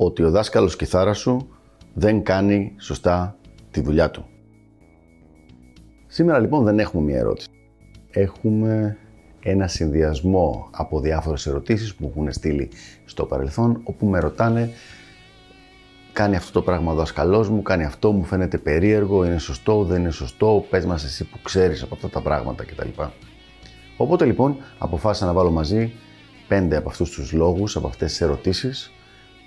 ότι ο δάσκαλος κιθάρας σου δεν κάνει σωστά τη δουλειά του. Σήμερα λοιπόν δεν έχουμε μία ερώτηση. Έχουμε ένα συνδυασμό από διάφορες ερωτήσεις που μου έχουν στείλει στο παρελθόν όπου με ρωτάνε κάνει αυτό το πράγμα ο δάσκαλός μου, κάνει αυτό, μου φαίνεται περίεργο, είναι σωστό, δεν είναι σωστό, πες μας εσύ που ξέρεις από αυτά τα πράγματα κτλ. Οπότε λοιπόν αποφάσισα να βάλω μαζί πέντε από αυτούς τους λόγους, από αυτές τις ερωτήσεις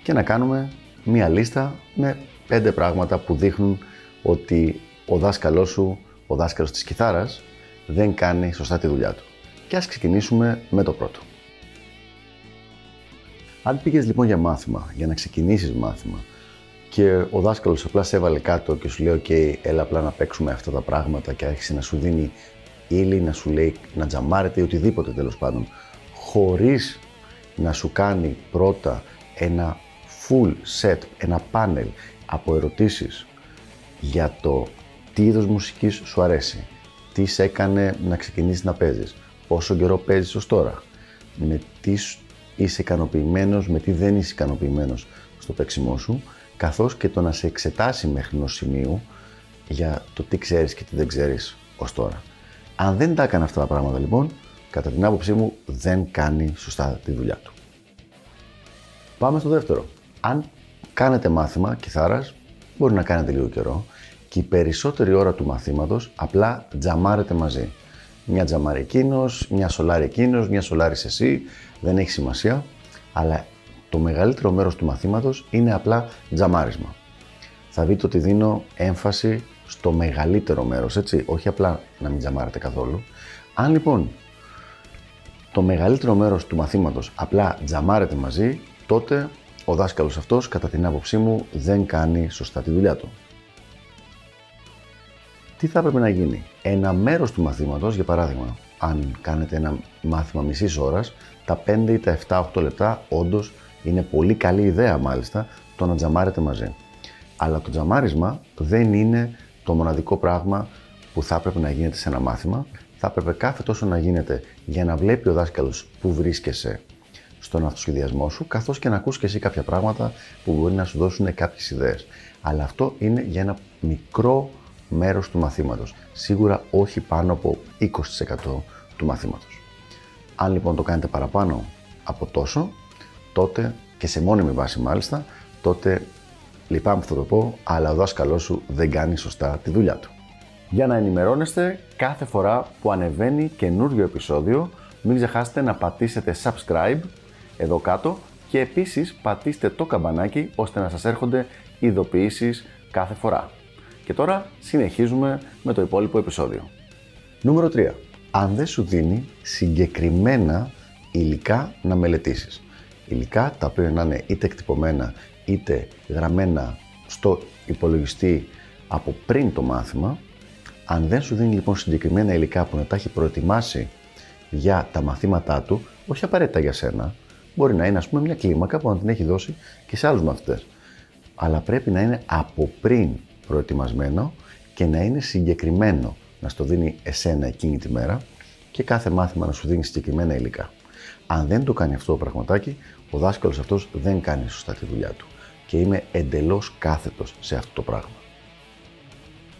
και να κάνουμε μία λίστα με πέντε πράγματα που δείχνουν ότι ο δάσκαλός σου, ο δάσκαλος της κιθάρας, δεν κάνει σωστά τη δουλειά του. Και ας ξεκινήσουμε με το πρώτο. Αν πήγες λοιπόν για μάθημα, για να ξεκινήσεις μάθημα και ο δάσκαλος απλά σε έβαλε κάτω και σου λέει «ΟΚ, έλα απλά να παίξουμε αυτά τα πράγματα» και άρχισε να σου δίνει ύλη, να σου λέει να τζαμάρετε ή οτιδήποτε τέλος πάντων, χωρίς να σου κάνει πρώτα ένα full set, ένα πάνελ από ερωτήσεις για το τι είδος μουσικής σου αρέσει, τι σε έκανε να ξεκινήσεις να παίζεις, πόσο καιρό παίζεις ως τώρα, με τι είσαι ικανοποιημένος, με τι δεν είσαι ικανοποιημένος στο παίξιμό σου, καθώς και το να σε εξετάσει μέχρι ενός σημείου για το τι ξέρεις και τι δεν ξέρεις ως τώρα. Αν δεν τα έκανε αυτά τα πράγματα λοιπόν, κατά την άποψή μου δεν κάνει σωστά τη δουλειά του. Πάμε στο δεύτερο. Αν κάνετε μάθημα κιθάρας, μπορεί να κάνετε λίγο καιρό και η περισσότερη ώρα του μαθήματος απλά τζαμάρετε μαζί. Μια τζαμάρι εκείνος, μια σολάρι εκείνος, μια σολάρι εσύ, δεν έχει σημασία, αλλά το μεγαλύτερο μέρος του μαθήματος είναι απλά τζαμάρισμα. Θα δείτε ότι δίνω έμφαση στο μεγαλύτερο μέρος, έτσι, όχι απλά να μην τζαμάρετε καθόλου. Αν λοιπόν το μεγαλύτερο μέρος του μαθήματος απλά τζαμάρετε μαζί, τότε ο δάσκαλος αυτός, κατά την άποψή μου, δεν κάνει σωστά τη δουλειά του. Τι θα έπρεπε να γίνει; Ένα μέρος του μαθήματος, για παράδειγμα, αν κάνετε ένα μάθημα μισής ώρας, τα 5 ή τα 7-8 λεπτά όντως είναι πολύ καλή ιδέα μάλιστα το να τζαμάρετε μαζί. Αλλά το τζαμάρισμα δεν είναι το μοναδικό πράγμα που θα έπρεπε να γίνεται σε ένα μάθημα. Θα έπρεπε κάθε τόσο να γίνεται για να βλέπει ο δάσκαλος που βρίσκεσαι στον αυτοσχεδιασμό σου, καθώς και να ακούς και εσύ κάποια πράγματα που μπορεί να σου δώσουν κάποιες ιδέες. Αλλά αυτό είναι για ένα μικρό μέρος του μαθήματος. Σίγουρα όχι πάνω από 20% του μαθήματος. Αν λοιπόν το κάνετε παραπάνω από τόσο, τότε και σε μόνιμη βάση μάλιστα, τότε λυπάμαι που θα το πω, αλλά ο δάσκαλός σου δεν κάνει σωστά τη δουλειά του. Για να ενημερώνεστε κάθε φορά που ανεβαίνει καινούριο επεισόδιο, μην ξεχάσετε να πατήσετε subscribe εδώ κάτω και επίσης πατήστε το καμπανάκι ώστε να σας έρχονται ειδοποιήσεις κάθε φορά. Και τώρα συνεχίζουμε με το υπόλοιπο επεισόδιο. Νούμερο 3. Αν δεν σου δίνει συγκεκριμένα υλικά να μελετήσεις. Υλικά τα οποία να είναι είτε εκτυπωμένα είτε γραμμένα στο υπολογιστή από πριν το μάθημα. Αν δεν σου δίνει λοιπόν συγκεκριμένα υλικά που να τα έχει προετοιμάσει για τα μαθήματά του, όχι απαραίτητα για σένα, μπορεί να είναι ας πούμε μια κλίμακα που να την έχει δώσει και σε άλλους μαθητές. Αλλά πρέπει να είναι από πριν προετοιμασμένο και να είναι συγκεκριμένο να στο δίνει εσένα εκείνη τη μέρα και κάθε μάθημα να σου δίνει συγκεκριμένα υλικά. Αν δεν το κάνει αυτό το πραγματάκι, ο δάσκαλος αυτός δεν κάνει σωστά τη δουλειά του και είμαι εντελώς κάθετος σε αυτό το πράγμα.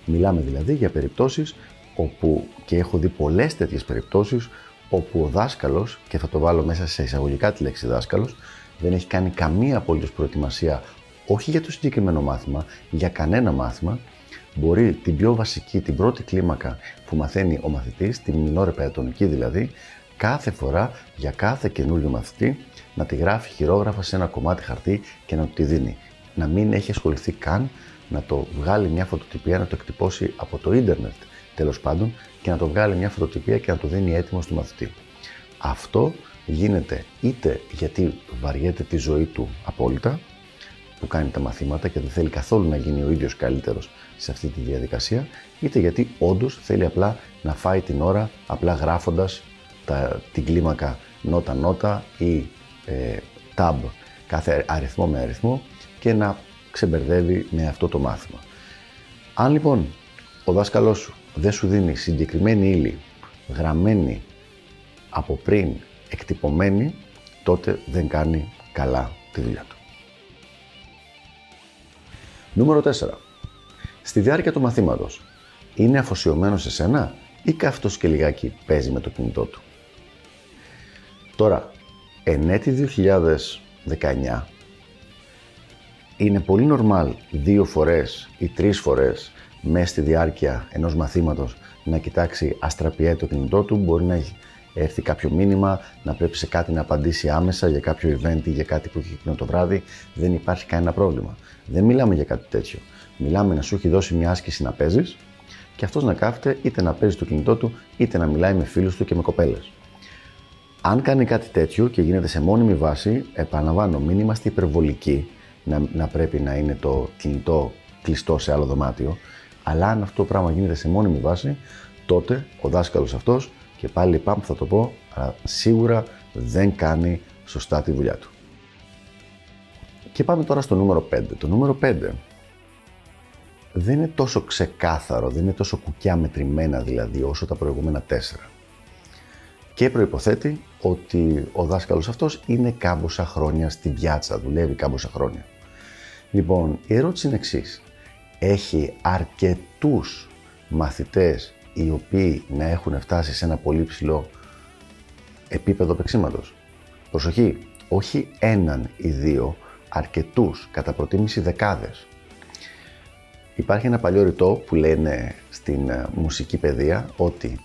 Μιλάμε δηλαδή για περιπτώσεις όπου και έχω δει πολλές τέτοιες περιπτώσεις όπου ο δάσκαλος, και θα το βάλω μέσα σε εισαγωγικά τη λέξη δάσκαλος, δεν έχει κάνει καμία απολύτως προετοιμασία όχι για το συγκεκριμένο μάθημα, για κανένα μάθημα, μπορεί την πιο βασική, την πρώτη κλίμακα που μαθαίνει ο μαθητής, την μινόρε πεατονική δηλαδή, κάθε φορά για κάθε καινούριο μαθητή να τη γράφει χειρόγραφα σε ένα κομμάτι χαρτί και να του τη δίνει. Να μην έχει ασχοληθεί καν να το βγάλει μια φωτοτυπία, να το εκτυπώσει από το ίντερνετ τέλος πάντων και να το βγάλει μια φωτοτυπία και να το δίνει έτοιμο στο μαθητή. Αυτό γίνεται είτε γιατί βαριέται τη ζωή του απόλυτα, που κάνει τα μαθήματα και δεν θέλει καθόλου να γίνει ο ίδιος καλύτερος σε αυτή τη διαδικασία, είτε γιατί όντως θέλει απλά να φάει την ώρα απλά γράφοντας τα, την κλίμακα νότα-νότα ή ε, tab κάθε αριθμό με αριθμό και να ξεμπερδεύει με αυτό το μάθημα. Αν λοιπόν ο δάσκαλός σου δεν σου δίνει συγκεκριμένη ύλη, γραμμένη από πριν, εκτυπωμένη, τότε δεν κάνει καλά τη δουλειά του. Νούμερο 4. Στη διάρκεια του μαθήματος, είναι αφοσιωμένος σε σένα ή καυτός και λιγάκι παίζει με το κινητό του; Τώρα, εν έτη 2019, είναι πολύ νορμάλ δύο φορές ή τρεις φορές μέσα στη διάρκεια ενός μαθήματος να κοιτάξει αστραπιέ το κινητό του, μπορεί να έχει έρθει κάποιο μήνυμα, να πρέπει σε κάτι να απαντήσει άμεσα για κάποιο event ή για κάτι που έχει εκείνο το βράδυ, δεν υπάρχει κανένα πρόβλημα. Δεν μιλάμε για κάτι τέτοιο. Μιλάμε να σου έχει δώσει μια άσκηση να παίζεις και αυτός να κάθεται είτε να παίζει το κινητό του, είτε να μιλάει με φίλους του και με κοπέλες. Αν κάνει κάτι τέτοιο και γίνεται σε μόνιμη βάση, επαναλαμβάνω, μην είμαστε υπερβολικοί να, να πρέπει να είναι το κινητό κλειστό σε άλλο δωμάτιο, αλλά αν αυτό το πράγμα γίνεται σε μόνιμη βάση, τότε ο δάσκαλος αυτός, και πάλι λυπάμαι που θα το πω, αλλά σίγουρα δεν κάνει σωστά τη δουλειά του. Και πάμε τώρα στο νούμερο 5. Το νούμερο 5 δεν είναι τόσο ξεκάθαρο, δεν είναι τόσο κουκιά μετρημένα δηλαδή όσο τα προηγούμενα 4. Και προϋποθέτει ότι ο δάσκαλος αυτός είναι κάμποσα χρόνια στη πιάτσα, δουλεύει κάμποσα χρόνια. Λοιπόν, η ερώτηση είναι εξής. Έχει αρκετούς μαθητές οι οποίοι να έχουν φτάσει σε ένα πολύ ψηλό επίπεδο παίξήματος. Προσοχή, όχι έναν ή δύο, αρκετούς, κατά προτίμηση δεκάδες. Υπάρχει ένα παλιό ρητό που λένε στην ε, μουσική παιδεία ότι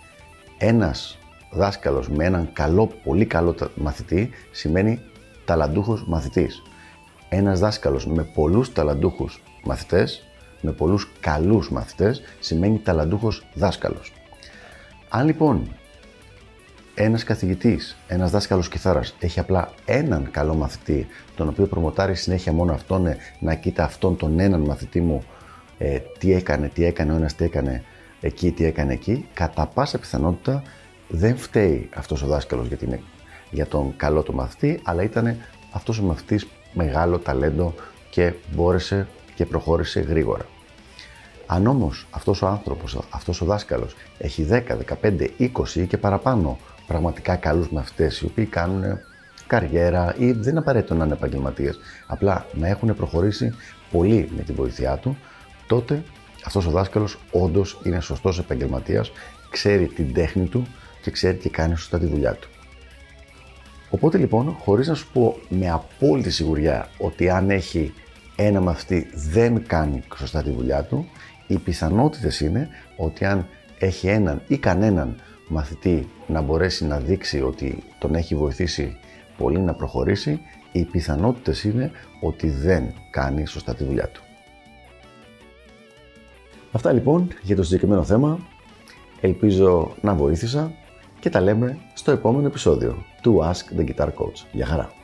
ένας δάσκαλος με έναν καλό, πολύ καλό μαθητή σημαίνει ταλαντούχος μαθητής. Ένας δάσκαλος με πολλούς ταλαντούχους μαθητές, με πολλούς καλούς μαθητές, σημαίνει ταλαντούχος δάσκαλος. Αν λοιπόν ένας καθηγητής, ένας δάσκαλος κιθάρας έχει απλά έναν καλό μαθητή, τον οποίο προμοτάρει συνέχεια μόνο αυτόν, ε, να κοίτα αυτόν τον έναν μαθητή μου ε, τι έκανε, τι έκανε ο ένας, τι έκανε εκεί, τι έκανε εκεί, κατά πάσα πιθανότητα δεν φταίει αυτός ο δάσκαλος για, την, για τον καλό του μαθητή, αλλά ήταν αυτός ο μαθητής μεγάλο ταλέντο και μπόρεσε και προχώρησε γρήγορα. Αν όμως αυτός ο άνθρωπος, αυτός ο δάσκαλος έχει 10, 15, 20 ή και παραπάνω πραγματικά καλούς μαθητές οι οποίοι κάνουν καριέρα ή δεν είναι απαραίτητο να είναι επαγγελματίες, απλά να έχουν προχωρήσει πολύ με τη βοήθειά του, τότε αυτός ο δάσκαλος όντως είναι σωστός επαγγελματίας, ξέρει την τέχνη του και ξέρει και κάνει σωστά τη δουλειά του. Οπότε λοιπόν, χωρίς να σου πω με απόλυτη σιγουριά ότι αν έχει ένα μαθητή δεν κάνει σωστά τη δουλειά του, οι πιθανότητες είναι ότι αν έχει έναν ή κανέναν μαθητή να μπορέσει να δείξει ότι τον έχει βοηθήσει πολύ να προχωρήσει, οι πιθανότητες είναι ότι δεν κάνει σωστά τη δουλειά του. Αυτά λοιπόν για το συγκεκριμένο θέμα. Ελπίζω να βοήθησα και τα λέμε στο επόμενο επεισόδιο του Ask the Guitar Coach. Γεια χαρά!